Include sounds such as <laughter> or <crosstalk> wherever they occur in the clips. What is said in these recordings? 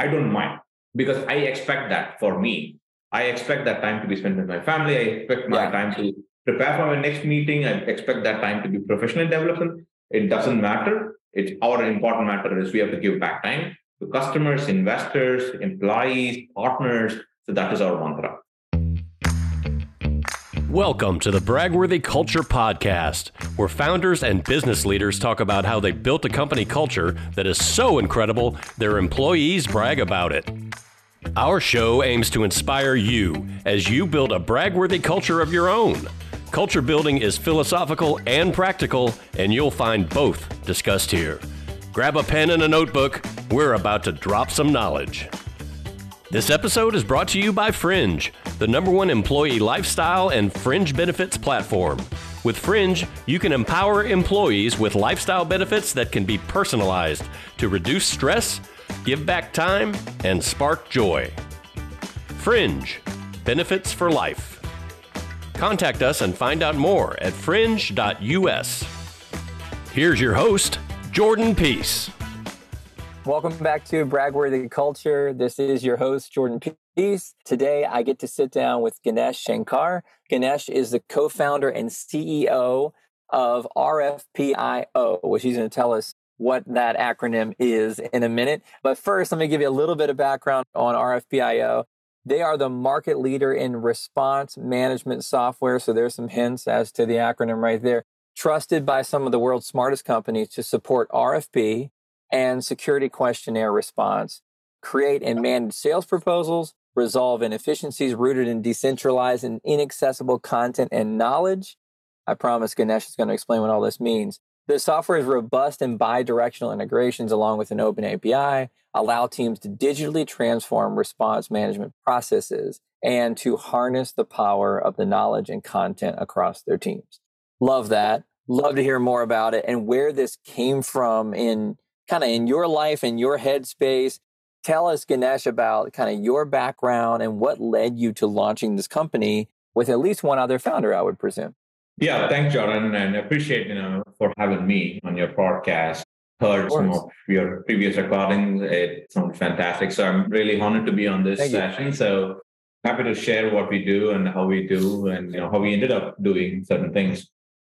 I don't mind because I expect that for me. I expect that time to be spent with my family. I expect my yeah. time to prepare for my next meeting. I expect that time to be professional development. It doesn't matter. It's our important matter is we have to give back time to customers, investors, employees, partners. So that is our mantra. Welcome to the Bragworthy Culture Podcast, where founders and business leaders talk about how they built a company culture that is so incredible their employees brag about it. Our show aims to inspire you as you build a bragworthy culture of your own. Culture building is philosophical and practical, and you'll find both discussed here. Grab a pen and a notebook. We're about to drop some knowledge. This episode is brought to you by Fringe, the number one employee lifestyle and fringe benefits platform. With Fringe, you can empower employees with lifestyle benefits that can be personalized to reduce stress, give back time, and spark joy. Fringe, benefits for life. Contact us and find out more at fringe.us. Here's your host, Jordan Peace. Welcome back to Bragworthy Culture. This is your host, Jordan Today, I get to sit down with Ganesh Shankar. Ganesh is the co founder and CEO of RFPIO, which he's going to tell us what that acronym is in a minute. But first, let me give you a little bit of background on RFPIO. They are the market leader in response management software. So there's some hints as to the acronym right there. Trusted by some of the world's smartest companies to support RFP, and security questionnaire response, create and manage sales proposals, resolve inefficiencies rooted in decentralized and inaccessible content and knowledge. I promise Ganesh is going to explain what all this means. The software is robust and bi-directional integrations along with an open API, allow teams to digitally transform response management processes and to harness the power of the knowledge and content across their teams. Love that. Love to hear more about it and where this came from in kind of in your life and your headspace. Tell us, Ganesh, about kind of your background and what led you to launching this company with at least one other founder, I would presume. Yeah, thanks, Jordan, and appreciate you know for having me on your podcast. Heard some of your previous recordings; it sounds fantastic. So I'm really honored to be on this Thank session. You. So happy to share what we do and how we do, and you know how we ended up doing certain things.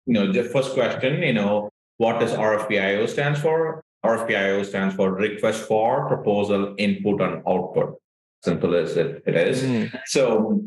You know, the first question, you know, what does RFPIO stands for? RFPIO stands for request for proposal input and output. Simple as it, it is. Mm. So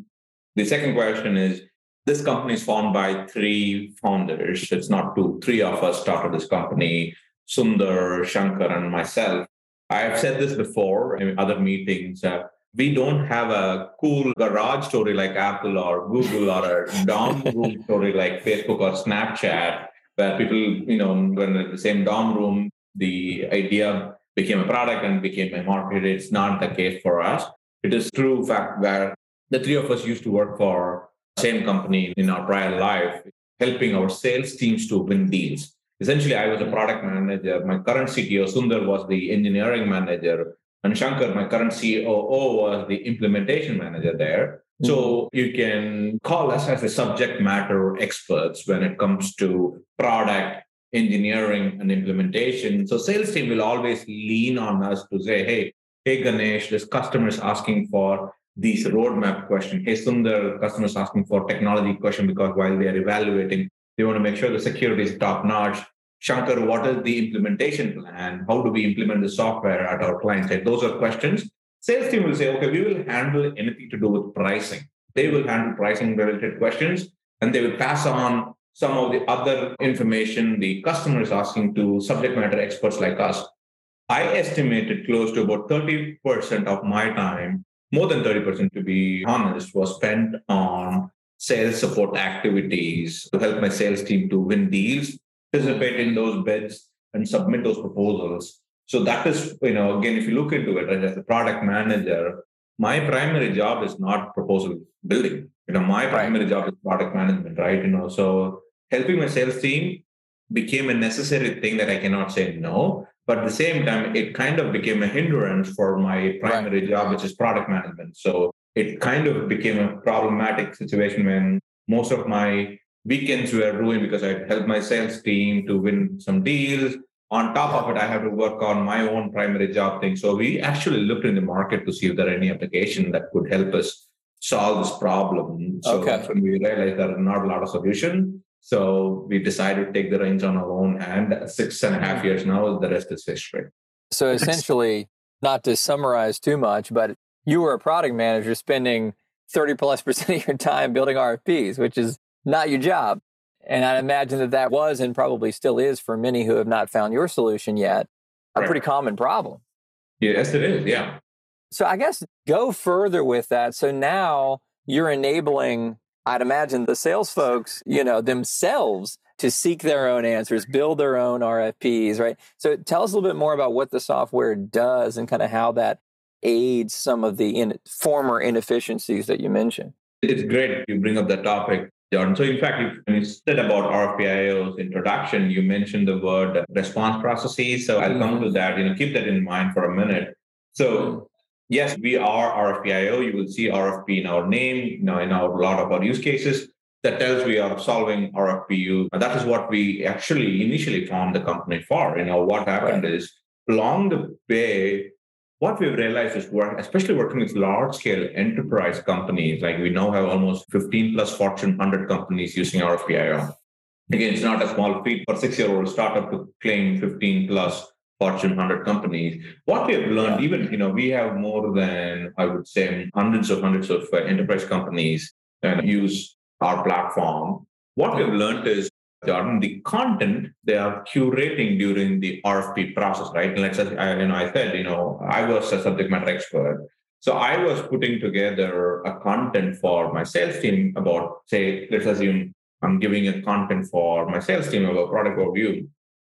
the second question is this company is formed by three founders. It's not two. Three of us started this company, Sundar, Shankar, and myself. I've said this before in other meetings. Uh, we don't have a cool garage story like Apple or Google or a dorm <laughs> room story like Facebook or Snapchat, where people, you know, when in the same dorm room, the idea became a product and became a market. It's not the case for us. It is true fact where the three of us used to work for same company in our prior life, helping our sales teams to win deals. Essentially, I was a product manager. My current CTO, Sundar, was the engineering manager. And Shankar, my current COO, was the implementation manager there. So mm-hmm. you can call us as a subject matter experts when it comes to product engineering and implementation. So sales team will always lean on us to say, hey, hey Ganesh, this customer is asking for these roadmap question. Hey Sundar, customer is asking for technology question because while they are evaluating, they want to make sure the security is top notch. Shankar, what is the implementation plan? How do we implement the software at our client side? Those are questions. Sales team will say, okay, we will handle anything to do with pricing. They will handle pricing related questions and they will pass on some of the other information the customer is asking to subject matter experts like us. I estimated close to about 30% of my time, more than 30% to be honest, was spent on sales support activities to help my sales team to win deals, participate in those bids, and submit those proposals. So that is, you know, again, if you look into it right, as a product manager, my primary job is not proposal building. You know, my primary job is product management, right? You know, so helping my sales team became a necessary thing that I cannot say no. But at the same time, it kind of became a hindrance for my primary right. job, which is product management. So it kind of became a problematic situation when most of my weekends were ruined because I had helped my sales team to win some deals. On top of it, I have to work on my own primary job thing. So we actually looked in the market to see if there are any application that could help us solve this problem. So okay. when we realized there are not a lot of solution. So we decided to take the reins on our own. And six and a half hmm. years now, the rest is history. So essentially, not to summarize too much, but you were a product manager spending 30 plus <laughs> percent of your time building RFPs, which is not your job. And I imagine that that was and probably still is for many who have not found your solution yet, a right. pretty common problem. Yes, it is. Yeah. So I guess go further with that. So now you're enabling, I'd imagine the sales folks, you know, themselves to seek their own answers, build their own RFPs, right? So tell us a little bit more about what the software does and kind of how that aids some of the in, former inefficiencies that you mentioned. It's great you bring up that topic Jordan. So, in fact, when you said about RFPIO's introduction, you mentioned the word response processes. So, I'll come to mm-hmm. that. You know, keep that in mind for a minute. So, yes, we are RFPIO. You will see RFP in our name, you know, in our, a lot of our use cases. That tells we are solving RFPU. And that is what we actually initially formed the company for. You know, what happened right. is along the way, what we've realized is work, especially working with large scale enterprise companies, like we now have almost 15 plus Fortune 100 companies using RFPIO. Again, it's not a small feat for six year old startup to claim 15 plus Fortune 100 companies. What we have learned, even, you know, we have more than, I would say, hundreds of hundreds of uh, enterprise companies that use our platform. What we've learned is Jordan, the content they are curating during the RFP process, right? And let's say, you know, I said, you know, I was a subject matter expert. So I was putting together a content for my sales team about, say, let's assume I'm giving a content for my sales team about product overview.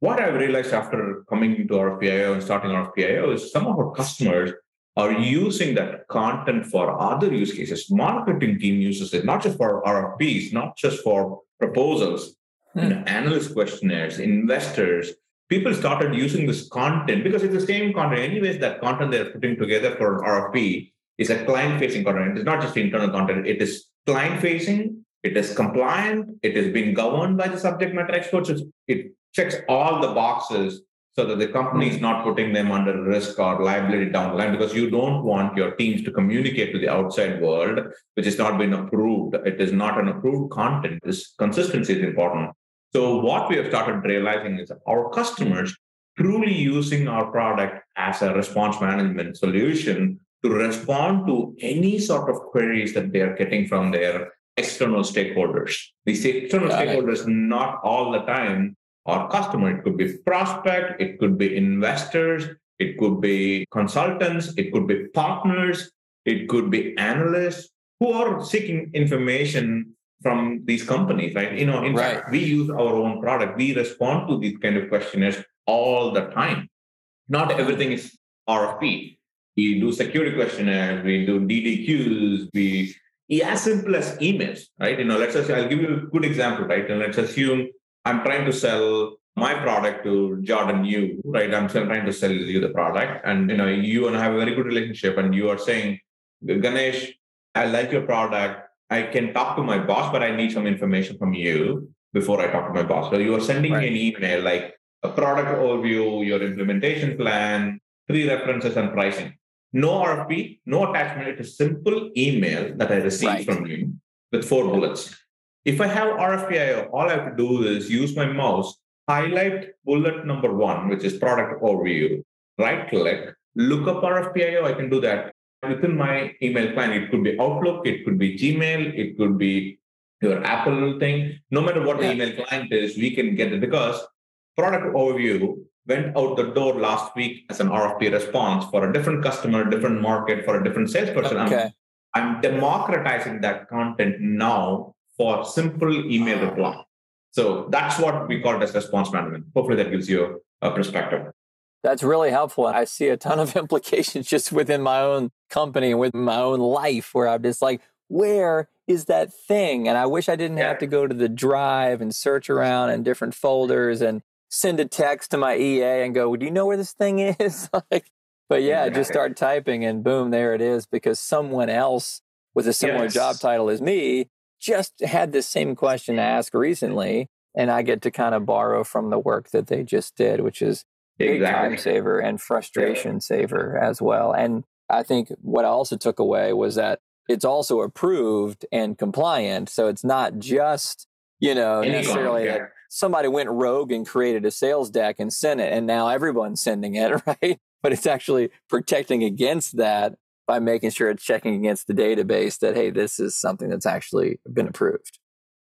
What I've realized after coming into RFPIO and starting our RFPIO is some of our customers are using that content for other use cases. Marketing team uses it not just for RFPs, not just for proposals, hmm. analyst questionnaires, investors, people started using this content because it's the same content. Anyways, that content they're putting together for RFP is a client-facing content. It's not just internal content. It is client-facing. It is compliant. It is being governed by the subject matter experts. It checks all the boxes so that the company is not putting them under risk or liability down the line because you don't want your teams to communicate to the outside world which has not been approved it is not an approved content this consistency is important so what we have started realizing is our customers truly using our product as a response management solution to respond to any sort of queries that they are getting from their external stakeholders. These external Got stakeholders, it. not all the time, are customer. It could be prospect, it could be investors, it could be consultants, it could be partners, it could be analysts who are seeking information from these companies, right? You know, in right. fact, we use our own product. We respond to these kind of questionnaires all the time. Not everything is RFP. We do security questionnaires, we do DDQs, we as simple as emails, right? You know, let's just I'll give you a good example, right? And let's assume I'm trying to sell my product to Jordan you, right? I'm still trying to sell you the product. And you know, you and I have a very good relationship, and you are saying, Ganesh, I like your product. I can talk to my boss, but I need some information from you before I talk to my boss. So you are sending right. me an email like a product overview, your implementation plan, three references, and pricing. No RFP, no attachment. It's a simple email that I received right. from you with four bullets. If I have RFPIO, all I have to do is use my mouse, highlight bullet number one, which is product overview, right click, look up RFPIO. I can do that within my email client. It could be Outlook, it could be Gmail, it could be your Apple thing. No matter what the email client is, we can get it because product overview went out the door last week as an RFP response for a different customer, different market, for a different salesperson. Okay. I'm, I'm democratizing that content now for simple email ah. reply. So that's what we call it as response management. Hopefully that gives you a perspective. That's really helpful. I see a ton of <laughs> implications just within my own company and with my own life where I'm just like, where is that thing? And I wish I didn't have to go to the drive and search around in different folders and send a text to my EA and go, do you know where this thing <laughs> is? like, but yeah, just start typing and boom, there it is because someone else with a similar yes. job title as me just had this same question to ask recently and I get to kind of borrow from the work that they just did, which is big exactly. time saver and frustration yeah. saver as well. And I think what I also took away was that it's also approved and compliant. So it's not just, you know, necessarily that somebody went rogue and created a sales deck and sent it, and now everyone's sending it, <laughs> right? But it's actually protecting against that by making sure it's checking against the database that, hey, this is something that's actually been approved.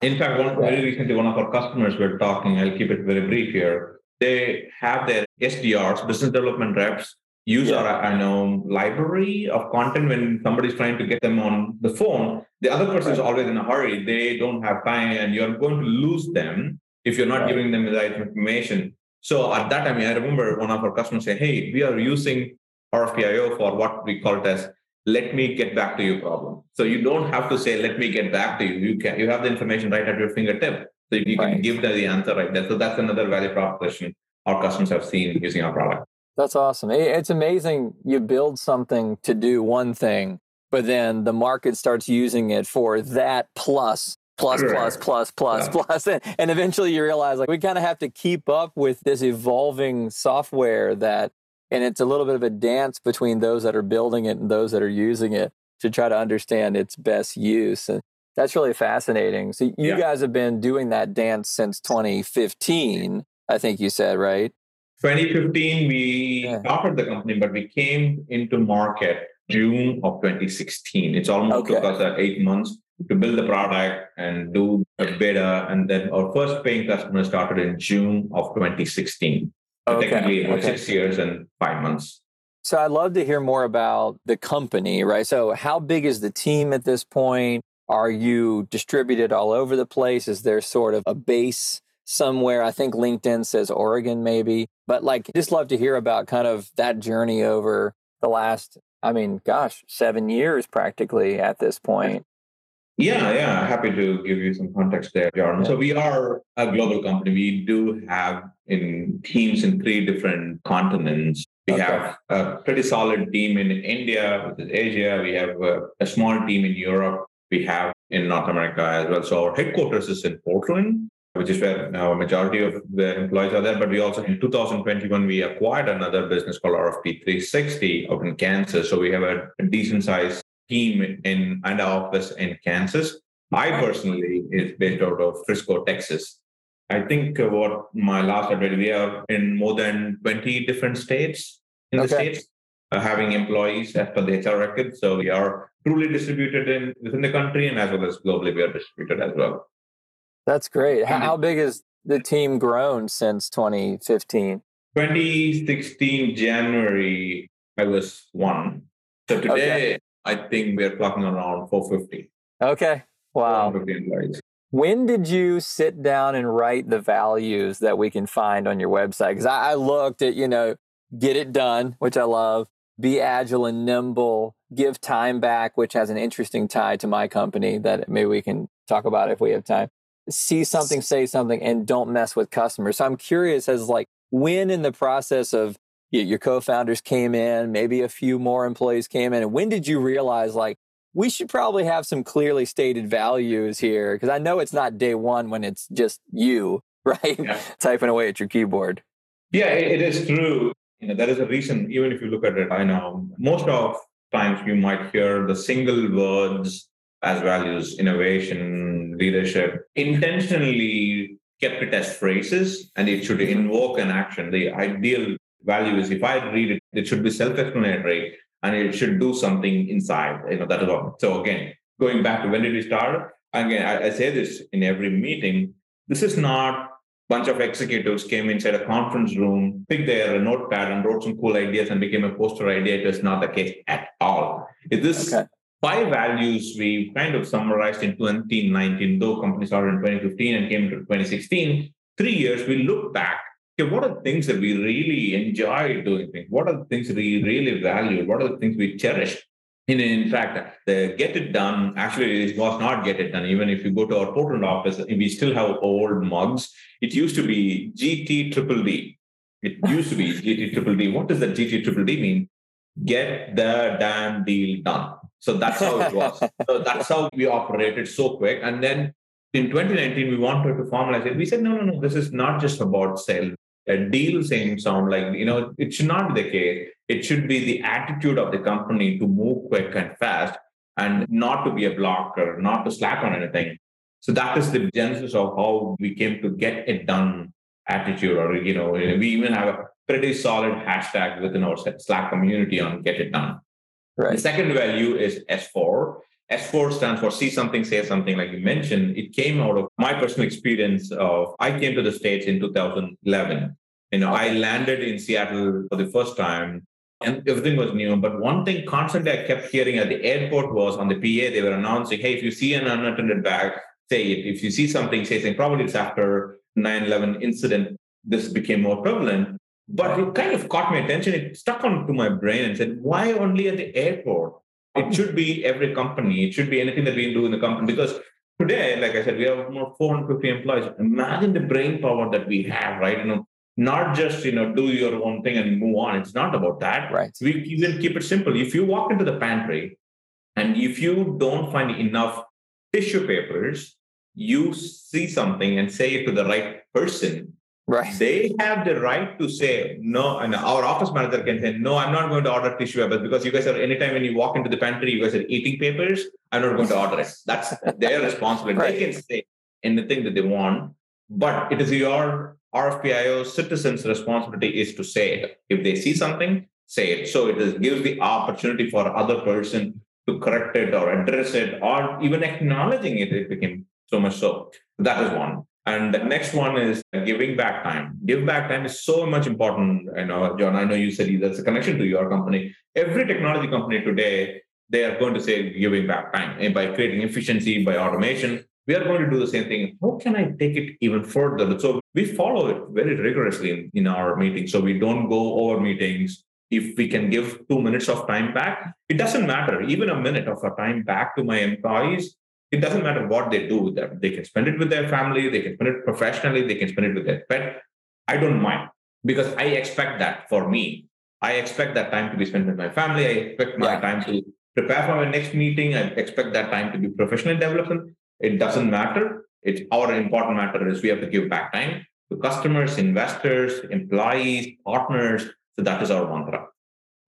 In fact, one, very recently, one of our customers were talking, I'll keep it very brief here. They have their SDRs, business development reps, use yeah. our I know library of content when somebody's trying to get them on the phone. The other person right. is always in a hurry. They don't have time, and you're going to lose them if you're not right. giving them the right information. So at that time, I remember one of our customers say, "Hey, we are using RFPIO for what we call it as let me get back to you problem. So you don't have to say, let me get back to you. You can you have the information right at your fingertip. So you can right. give them the answer right there. So that's another value proposition our customers have seen using our product. That's awesome. It's amazing you build something to do one thing, but then the market starts using it for that plus plus plus plus plus yeah. plus <laughs> and, and eventually you realize like we kind of have to keep up with this evolving software that and it's a little bit of a dance between those that are building it and those that are using it to try to understand its best use and that's really fascinating so you yeah. guys have been doing that dance since 2015 i think you said right 2015 we yeah. started the company but we came into market june of 2016 it's almost okay. took us uh, eight months to build the product and do a beta and then our first paying customer started in june of 2016 Okay. Technically, okay. six years and five months. So I'd love to hear more about the company, right? So how big is the team at this point? Are you distributed all over the place? Is there sort of a base somewhere? I think LinkedIn says Oregon, maybe. But like, just love to hear about kind of that journey over the last, I mean, gosh, seven years practically at this point. Yeah, yeah. Happy to give you some context there, Jordan. Yeah. So we are a global company. We do have in teams in three different continents. We okay. have a pretty solid team in India, which is Asia. We have a, a, small team in Europe. We have in North America as well. So our headquarters is in Portland, which is where our majority of the employees are there. But we also in 2021 we acquired another business called RFP 360 out in Kansas. So we have a, a decent sized team in and office in Kansas. I personally is based out of Frisco, Texas. I think what my last update, we are in more than 20 different states in okay. the states, uh, having employees as per the HR record. So we are truly distributed in within the country and as well as globally, we are distributed as well. That's great. How, how big has the team grown since 2015? 2016 January, I was one. So today okay. I think we're clocking around 450. Okay. Wow. When did you sit down and write the values that we can find on your website? Because I, I looked at, you know, get it done, which I love, be agile and nimble, give time back, which has an interesting tie to my company that maybe we can talk about if we have time. See something, say something, and don't mess with customers. So I'm curious as like when in the process of your co-founders came in, maybe a few more employees came in. And when did you realize like we should probably have some clearly stated values here? Because I know it's not day one when it's just you, <laughs> right? Yeah. Typing away at your keyboard. Yeah, it is true. You know, there is a reason, even if you look at it, I know most of times you might hear the single words as values, innovation, leadership, intentionally kept it as phrases and it should mm-hmm. invoke an action. The ideal value is if I read it, it should be self-explanatory and it should do something inside. You know, that is all. So again, going back to when did we start? Again, I, I say this in every meeting. This is not a bunch of executives came inside a conference room, picked their notepad and wrote some cool ideas and became a poster idea. It is not the case at all. It is okay. five values we kind of summarized in 2019, though companies started in 2015 and came to 2016. Three years, we look back okay, what are the things that we really enjoy doing things? What are the things we really value? What are the things we cherish? In, in fact, the get it done actually it was not get it done. Even if you go to our Portland office, we still have old mugs. It used to be GT triple D. It used to be GT triple D. What does the GT triple D mean? Get the damn deal done. So that's how it was. so that's how we operated so quick. And then in 2019, we wanted to formalize it. We said, no, no, no, this is not just about sales. A deal same sound like, you know, it should not be the case. It should be the attitude of the company to move quick and fast and not to be a blocker, not to slack on anything. So that is the genesis of how we came to get it done attitude, or you know, we even have a pretty solid hashtag within our Slack community on get it done. Right. The second value is S4. S4 stands for see something, say something, like you mentioned. It came out of my personal experience of I came to the States in 2011. You know, I landed in Seattle for the first time and everything was new. But one thing constantly I kept hearing at the airport was on the PA, they were announcing, hey, if you see an unattended bag, say it. If you see something, say something. Probably it's after 9-11 incident, this became more prevalent. But it kind of caught my attention. It stuck onto my brain and said, why only at the airport? It should be every company. It should be anything that we do in the company. Because today, like I said, we have more 450 employees. Imagine the brain power that we have, right? You know, not just you know do your own thing and move on. It's not about that. Right. We even keep it simple. If you walk into the pantry and if you don't find enough tissue papers, you see something and say it to the right person. Right. They have the right to say no, and our office manager can say, No, I'm not going to order tissue papers because you guys are anytime when you walk into the pantry, you guys are eating papers. I'm not going to order it. That's their <laughs> responsibility. Right. They can say anything that they want, but it is your RFPIO citizens' responsibility is to say it. If they see something, say it. So it is, gives the opportunity for other person to correct it or address it or even acknowledging it. It became so much so. That is one. And the next one is giving back time. Give back time is so much important. You know, John, I know you said that's a connection to your company. Every technology company today, they are going to say giving back time and by creating efficiency, by automation. We are going to do the same thing. How can I take it even further? So we follow it very rigorously in, in our meetings. So we don't go over meetings. If we can give two minutes of time back, it doesn't matter. Even a minute of a time back to my employees, it doesn't matter what they do with them. They can spend it with their family, they can spend it professionally, they can spend it with their pet. I don't mind because I expect that for me. I expect that time to be spent with my family. I expect my yeah. time to prepare for my next meeting. I expect that time to be professional development. It doesn't matter. It's our important matter is we have to give back time to customers, investors, employees, partners. So that is our mantra.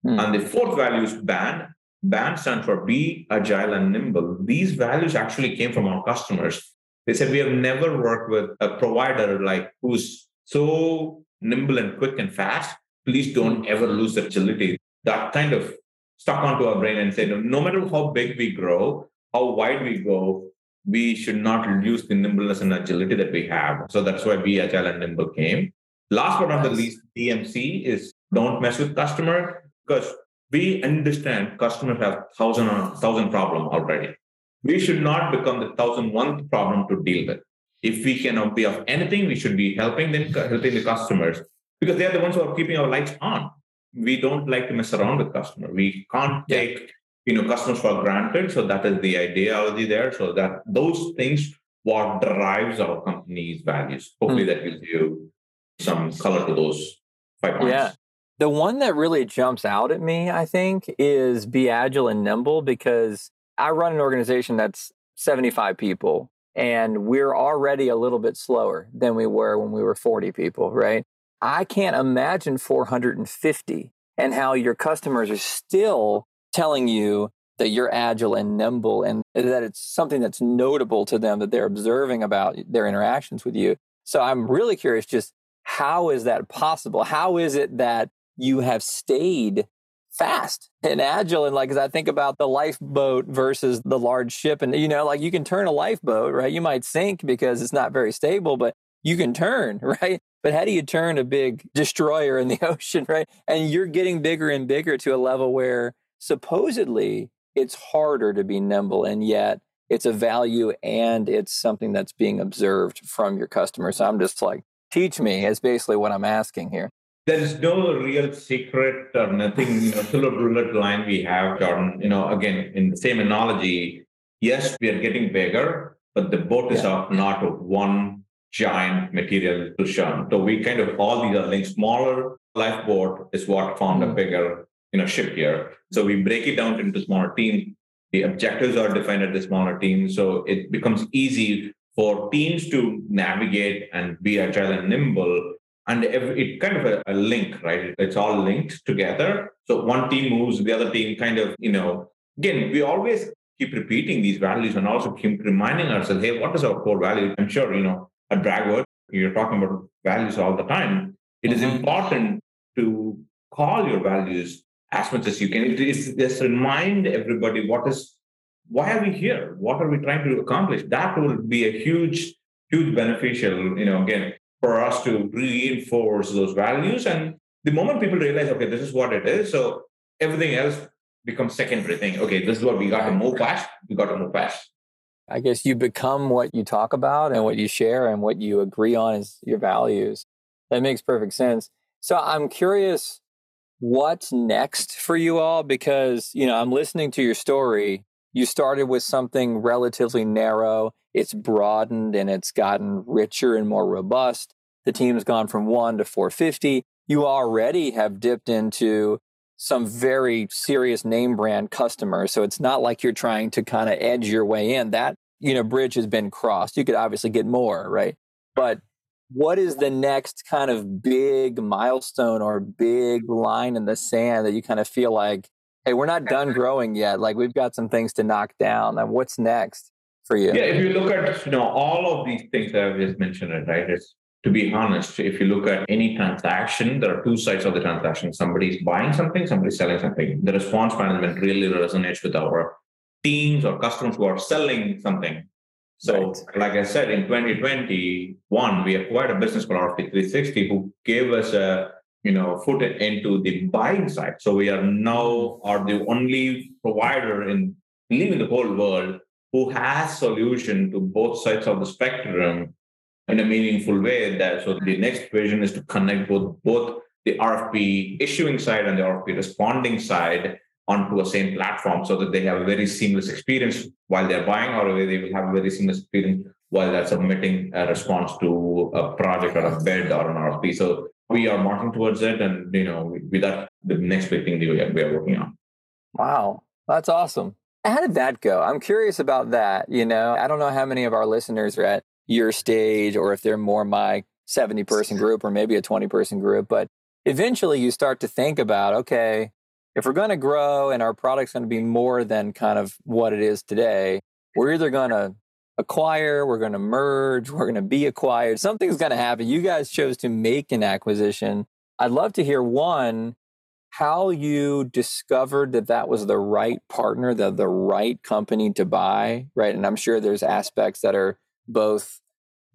Hmm. And the fourth value is BAND. BAND stands for Be Agile and Nimble. These values actually came from our customers. They said we have never worked with a provider like who's so nimble and quick and fast. Please don't ever lose agility. That kind of stuck onto our brain and said, no matter how big we grow, how wide we go, we should not lose the nimbleness and agility that we have. So that's why Be Agile and Nimble came. Last but not the least, DMC is don't mess with customer because we understand customers have thousand thousand problem already. We should not become the thousand one problem to deal with. If we can be of anything, we should be helping them, helping the customers because they are the ones who are keeping our lights on. We don't like to mess around with customer. We can't take you know customers for granted. So that is the ideology there. So that those things what drives our company's values. Hopefully mm. that gives you some color to those five points. Yeah. The one that really jumps out at me, I think, is be agile and nimble because I run an organization that's 75 people and we're already a little bit slower than we were when we were 40 people, right? I can't imagine 450 and how your customers are still telling you that you're agile and nimble and that it's something that's notable to them that they're observing about their interactions with you. So I'm really curious just how is that possible? How is it that you have stayed fast and agile. And like, as I think about the lifeboat versus the large ship, and you know, like you can turn a lifeboat, right? You might sink because it's not very stable, but you can turn, <laughs> right? But how do you turn a big destroyer in the <laughs> ocean, right? And you're getting bigger and bigger to a level where supposedly it's harder to be nimble, and yet it's a value and it's something that's being observed from your customers. So I'm just like, teach me is basically what I'm asking here there is no real secret or nothing, you know, silver bullet line we have, Jordan. You know, again, in the same analogy, yes, we are getting bigger, but the boat is yeah. not of one giant material cushion. So we kind of all these are linked. Smaller lifeboat is what formed a mm. bigger, you know, ship here. So we break it down into smaller teams. The objectives are defined at the smaller team. So it becomes easy for teams to navigate and be agile and nimble. And it kind of a, a link, right? It's all linked together. So one team moves, the other team kind of, you know, again, we always keep repeating these values and also keep reminding ourselves, hey, what is our core value? I'm sure, you know, at Bragworthy, you're talking about values all the time. It mm-hmm. is important to call your values as much as you can. It is just remind everybody what is why are we here? What are we trying to accomplish? That will be a huge, huge beneficial, you know, again, for us to reinforce those values. And the moment people realize, okay, this is what it is, so everything else becomes secondary thing. Okay, this is what we got to move fast. We got to move fast. I guess you become what you talk about and what you share and what you agree on is your values. That makes perfect sense. So I'm curious what's next for you all because, you know, I'm listening to your story. You started with something relatively narrow. It's broadened and it's gotten richer and more robust. The team's gone from 1 to 450. You already have dipped into some very serious name brand customers. So it's not like you're trying to kind of edge your way in. That, you know, bridge has been crossed. You could obviously get more, right? But what is the next kind of big milestone or big line in the sand that you kind of feel like, hey, we're not done growing yet. Like we've got some things to knock down. And what's next for you? Yeah, if you look at you know all of these things that I've just mentioned, right? It's to be honest, if you look at any transaction, there are two sides of the transaction. Somebody's buying something, somebody's selling something. The response management really resonates with our teams or customers who are selling something. So, right. like I said, in 2021, we acquired a business called RFP 360 who gave us a you know foot into the buying side. So we are now are the only provider in in the whole world who has solution to both sides of the spectrum in a meaningful way. That so the next vision is to connect both both the RFP issuing side and the RFP responding side onto a same platform so that they have a very seamless experience while they're buying or they will have a very seamless experience while they're submitting a response to a project or a bid or an RFP. So we are marching towards it and you know with that the next big thing are, we are working on. Wow. That's awesome. How did that go? I'm curious about that. You know, I don't know how many of our listeners are at your stage or if they're more my 70 person group or maybe a 20 person group. But eventually you start to think about, okay, if we're going to grow and our product's going to be more than kind of what it is today, we're either going to acquire, we're going to merge, <laughs> we're going to be acquired. Something's going to happen. You guys chose to make an acquisition. I'd love to hear one, how you discovered that that was the right partner, the, the right company to buy, right? And I'm sure there's aspects that are both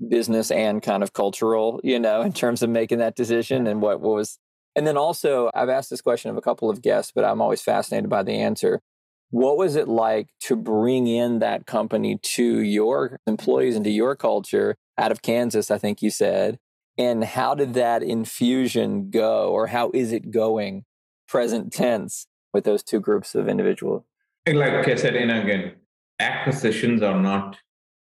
business and kind of cultural, you know, in terms of making that decision and what was. And then also, I've asked this question of a couple of guests, but I'm always fascinated by the answer. What was it like to bring in that company to your employees and to your culture out of Kansas, I think you said? And how did that infusion go, or how is it going present tense with those two groups of individuals? Like I said, and again, acquisitions are not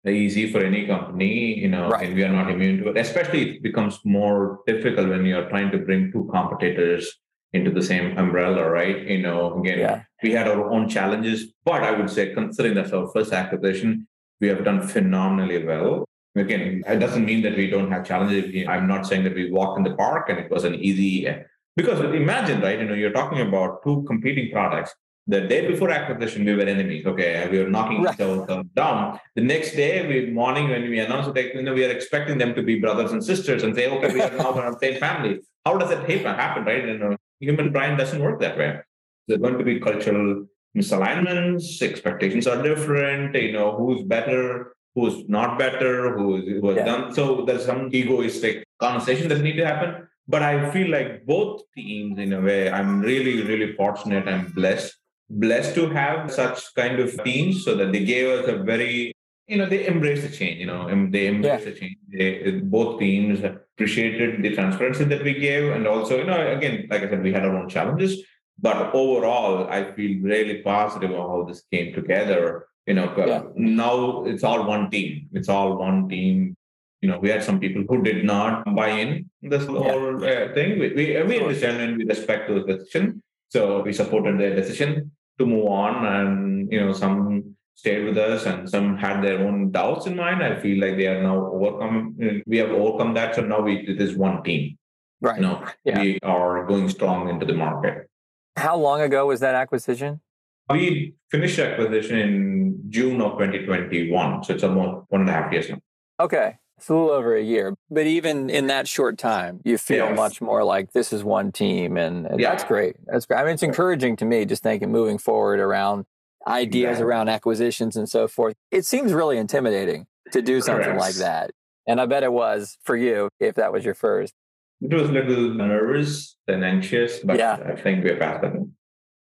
easy for any company, you know, right. and we are not immune to it. Especially it becomes more difficult when you're trying to bring two competitors into the same umbrella, right? You know, again, yeah. we had our own challenges, but I would say considering that's our first acquisition, we have done phenomenally well. Again, it doesn't mean that we don't have challenges. I'm not saying that we walked in the park and it was an easy because imagine, right? You know, you're talking about two competing products the day before acquisition, we were enemies. Okay, we were knocking right. each other down. The next day, we morning when we announced it, you know, we are expecting them to be brothers and sisters and say, okay, we are now in the same family. How does that happen? Right? You know, human brain doesn't work that way. There's going to be cultural misalignments. Expectations are different. You know, who's better, who's not better, who's who has yeah. done. So there's some egoistic conversation that need to happen. But I feel like both teams, in a way, I'm really, really fortunate I'm blessed blessed to have such kind of teams so that they gave us a very you know they embrace the change you know they embrace yeah. the change. They, both teams appreciated the transparency that we gave and also you know again like i said we had our own challenges but overall i feel really positive on how this came together you know yeah. now it's all one team. It's all one team. You know we had some people who did not buy in this yeah. whole uh, thing. We, we, we understand and we respect those decision so we supported their decision to move on and you know some stayed with us and some had their own doubts in mind. I feel like they are now overcome. We have overcome that. So now we, it is one team. Right. You know, yeah. we are going strong into the market. How long ago was that acquisition? We finished acquisition in June of 2021. So it's almost one and a half years now. Okay. It's a little over a year. But even in that short time, you feel yes. much more like this is one team. And, and yeah. that's great. That's great. I mean, it's encouraging to me just thinking moving forward around ideas around acquisitions and so forth. It seems really intimidating to do something Correct. like that. And I bet it was for you if that was your first. It was a little nervous and anxious, but yeah. I think we're past that.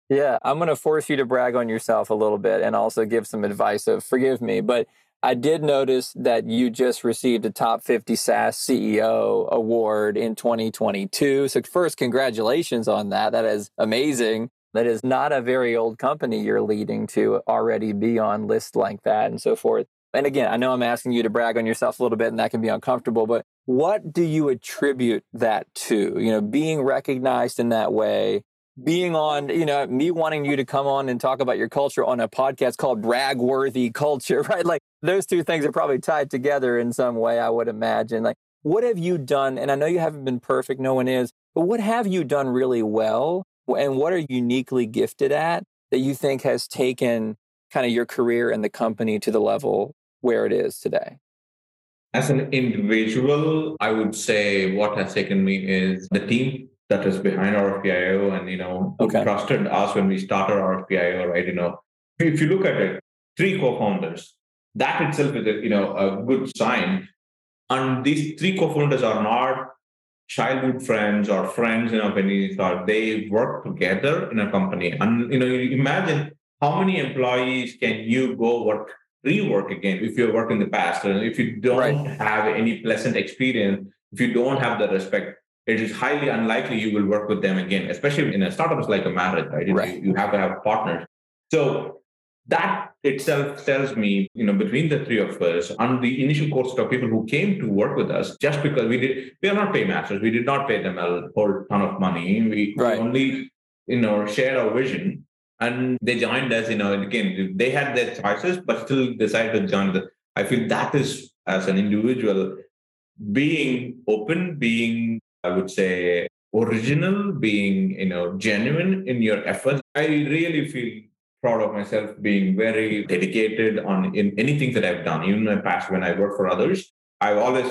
Yeah, I'm going to force you to brag on yourself a little bit and also give some advice of forgive me, but I did notice that you just received a top 50 SaaS CEO award in 2022. So, first, congratulations on that. That is amazing. That is not a very old company you're leading to already be on lists like that and so forth. And again, I know I'm asking you to brag on yourself a little bit and that can be uncomfortable, but what do you attribute that to? You know, being recognized in that way, being on, you know, me wanting you to come on and talk about your culture on a podcast called Bragworthy Culture, <laughs> right? Like those two things are probably tied together in some way, I would imagine. Like, what have you done? And I know you haven't been perfect, no one is, but what have you done really well? And what are you uniquely gifted at that you think has taken kind of your career and the company to the level where it is today? As an individual, I would say what has taken me is the team that is behind RFPIO and, you know, okay. trusted us when we started RFPIO, right? You know, if you look at it, three co-founders, that itself is a, you know, a good sign. And these three co-founders are not childhood friends or friends in a company, or they work together in a company. And, you know, you imagine how many employees can you go work rework again if you worked in the past and if you don't right. have any pleasant experience if you don't have the respect it is highly unlikely you will work with them again especially in a startup like a marriage right, right. You, have to have partners so that itself tells me, you know, between the three of us, on the initial course of people who came to work with us, just because we did, we are not paymasters, we did not pay them a whole ton of money. We, right. only, you know, shared our vision and they joined us you know again they had their choices but still decided to join i feel that is as an individual being open being i would say original being you know genuine in your efforts i really feel proud of myself being very dedicated on in anything that i've done even in my past when i work for others i've always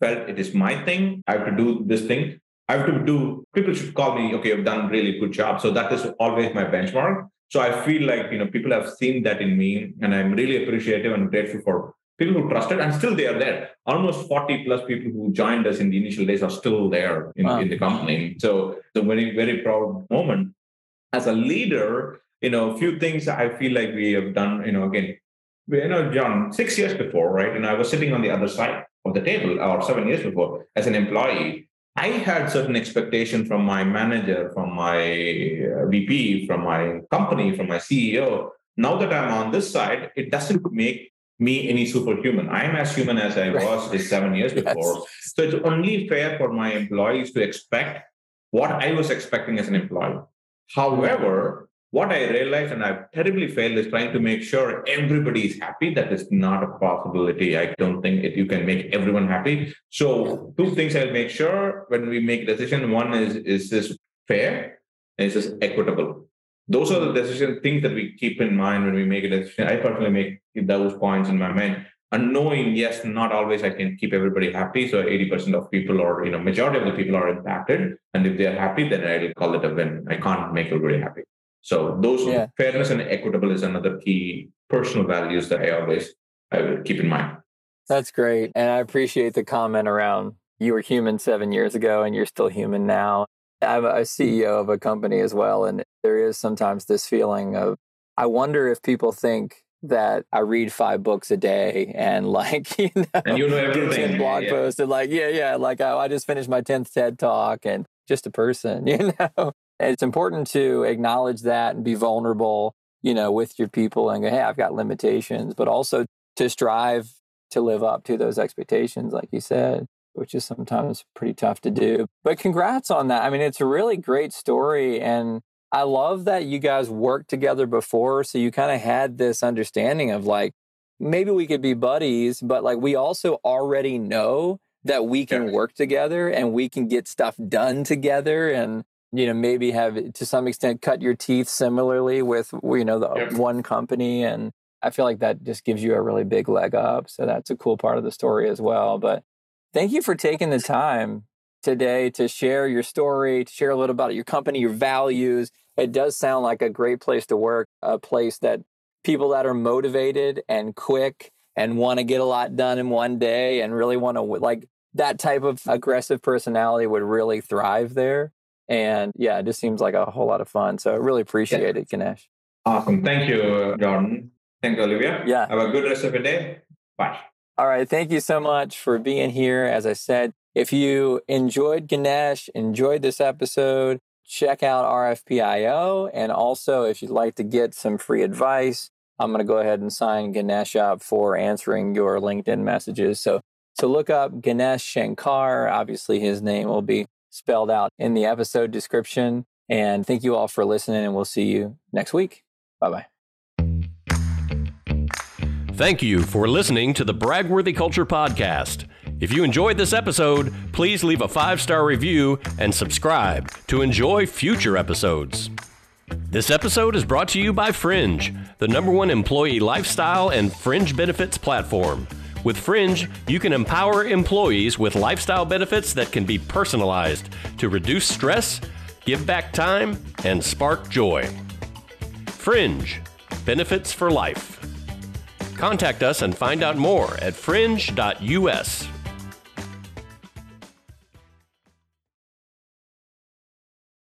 felt it is my thing i have to do this thing I have to do, people should call me, okay, I've done really good job. So that is always my benchmark. So I feel like, you know, people have seen that in me and I'm really appreciative and grateful for people who trusted and still they are there. Almost 40 plus people who joined us in the initial days are still there in, wow. in the company. So it's a very, very proud moment. As a leader, you know, a few things I feel like we have done, you know, again, you know, John, six years before, right? And I was sitting on the other side of the table, or seven years before, as an employee. I had certain expectation from my manager, from my uh, VP, from my company, from my CEO. Now that I'm on this side, it doesn't make me any superhuman. I am as human as I was right. seven years yes. before. So it's only fair for my employees to expect what I was expecting as an employee. However, what I realized, and I've terribly failed, is trying to make sure everybody is happy. That is not a possibility. I don't think it, you can make everyone happy. So, two things I'll make sure when we make a decision. One is is this fair, and is this equitable. Those are the decision things that we keep in mind when we make a decision. I personally make those points in my mind. And knowing, yes, not always I can keep everybody happy. So 80% of people or you know, majority of the people are impacted. And if they're happy, then I'll call it a win. I can't make everybody happy. So those yeah. fairness and equitable is another key personal values that I always I will keep in mind. That's great. And I appreciate the comment around you were human seven years ago and you're still human now. I'm a CEO of a company as well. And there is sometimes this feeling of, I wonder if people think that I read five books a day and like, <laughs> you know, and you know everything. blog yeah. posts and like, yeah, yeah, like oh, I just finished my 10th TED talk and just a person, <laughs> you know? It's important to acknowledge that and be vulnerable, you know, with your people and go, hey, I've got limitations, but also to strive to live up to those expectations, like you said, which is sometimes pretty tough to do. But congrats on that. I mean, it's a really great story. And I love that you guys worked together before. So you kind of had this understanding of like, maybe we could be buddies, but like we also already know that we can work together and we can get stuff done together and you know maybe have to some extent cut your teeth similarly with you know the yep. one company and i feel like that just gives you a really big leg up so that's a cool part of the story as well but thank you for taking the time today to share your story to share a little about your company your values it does sound like a great place to work a place that people that are motivated and quick and want to get a lot done in one day and really want to like that type of aggressive personality would really thrive there. And yeah, it just seems like a whole lot of fun. So I really appreciate yeah. it, Ganesh. Awesome. Thank you, uh, Jordan. Thank you, Olivia. Yeah. Have a good rest of your day. Bye. All right. Thank you so much for being here. As I said, if you enjoyed Ganesh, enjoyed this episode, check out RFPIO. And also, if you'd like to get some free advice, I'm going to go ahead and sign Ganesh up for answering your LinkedIn messages. So, so look up Ganesh Shankar. Obviously, his name will be spelled out in the episode description. And thank you all for listening, and we'll see you next week. Bye bye. Thank you for listening to the Bragworthy Culture Podcast. If you enjoyed this episode, please leave a five star review and subscribe to enjoy future episodes. This episode is brought to you by Fringe, the number one employee lifestyle and fringe benefits platform. With Fringe, you can empower employees with lifestyle benefits that can be personalized to reduce stress, give back time, and spark joy. Fringe Benefits for Life. Contact us and find out more at fringe.us.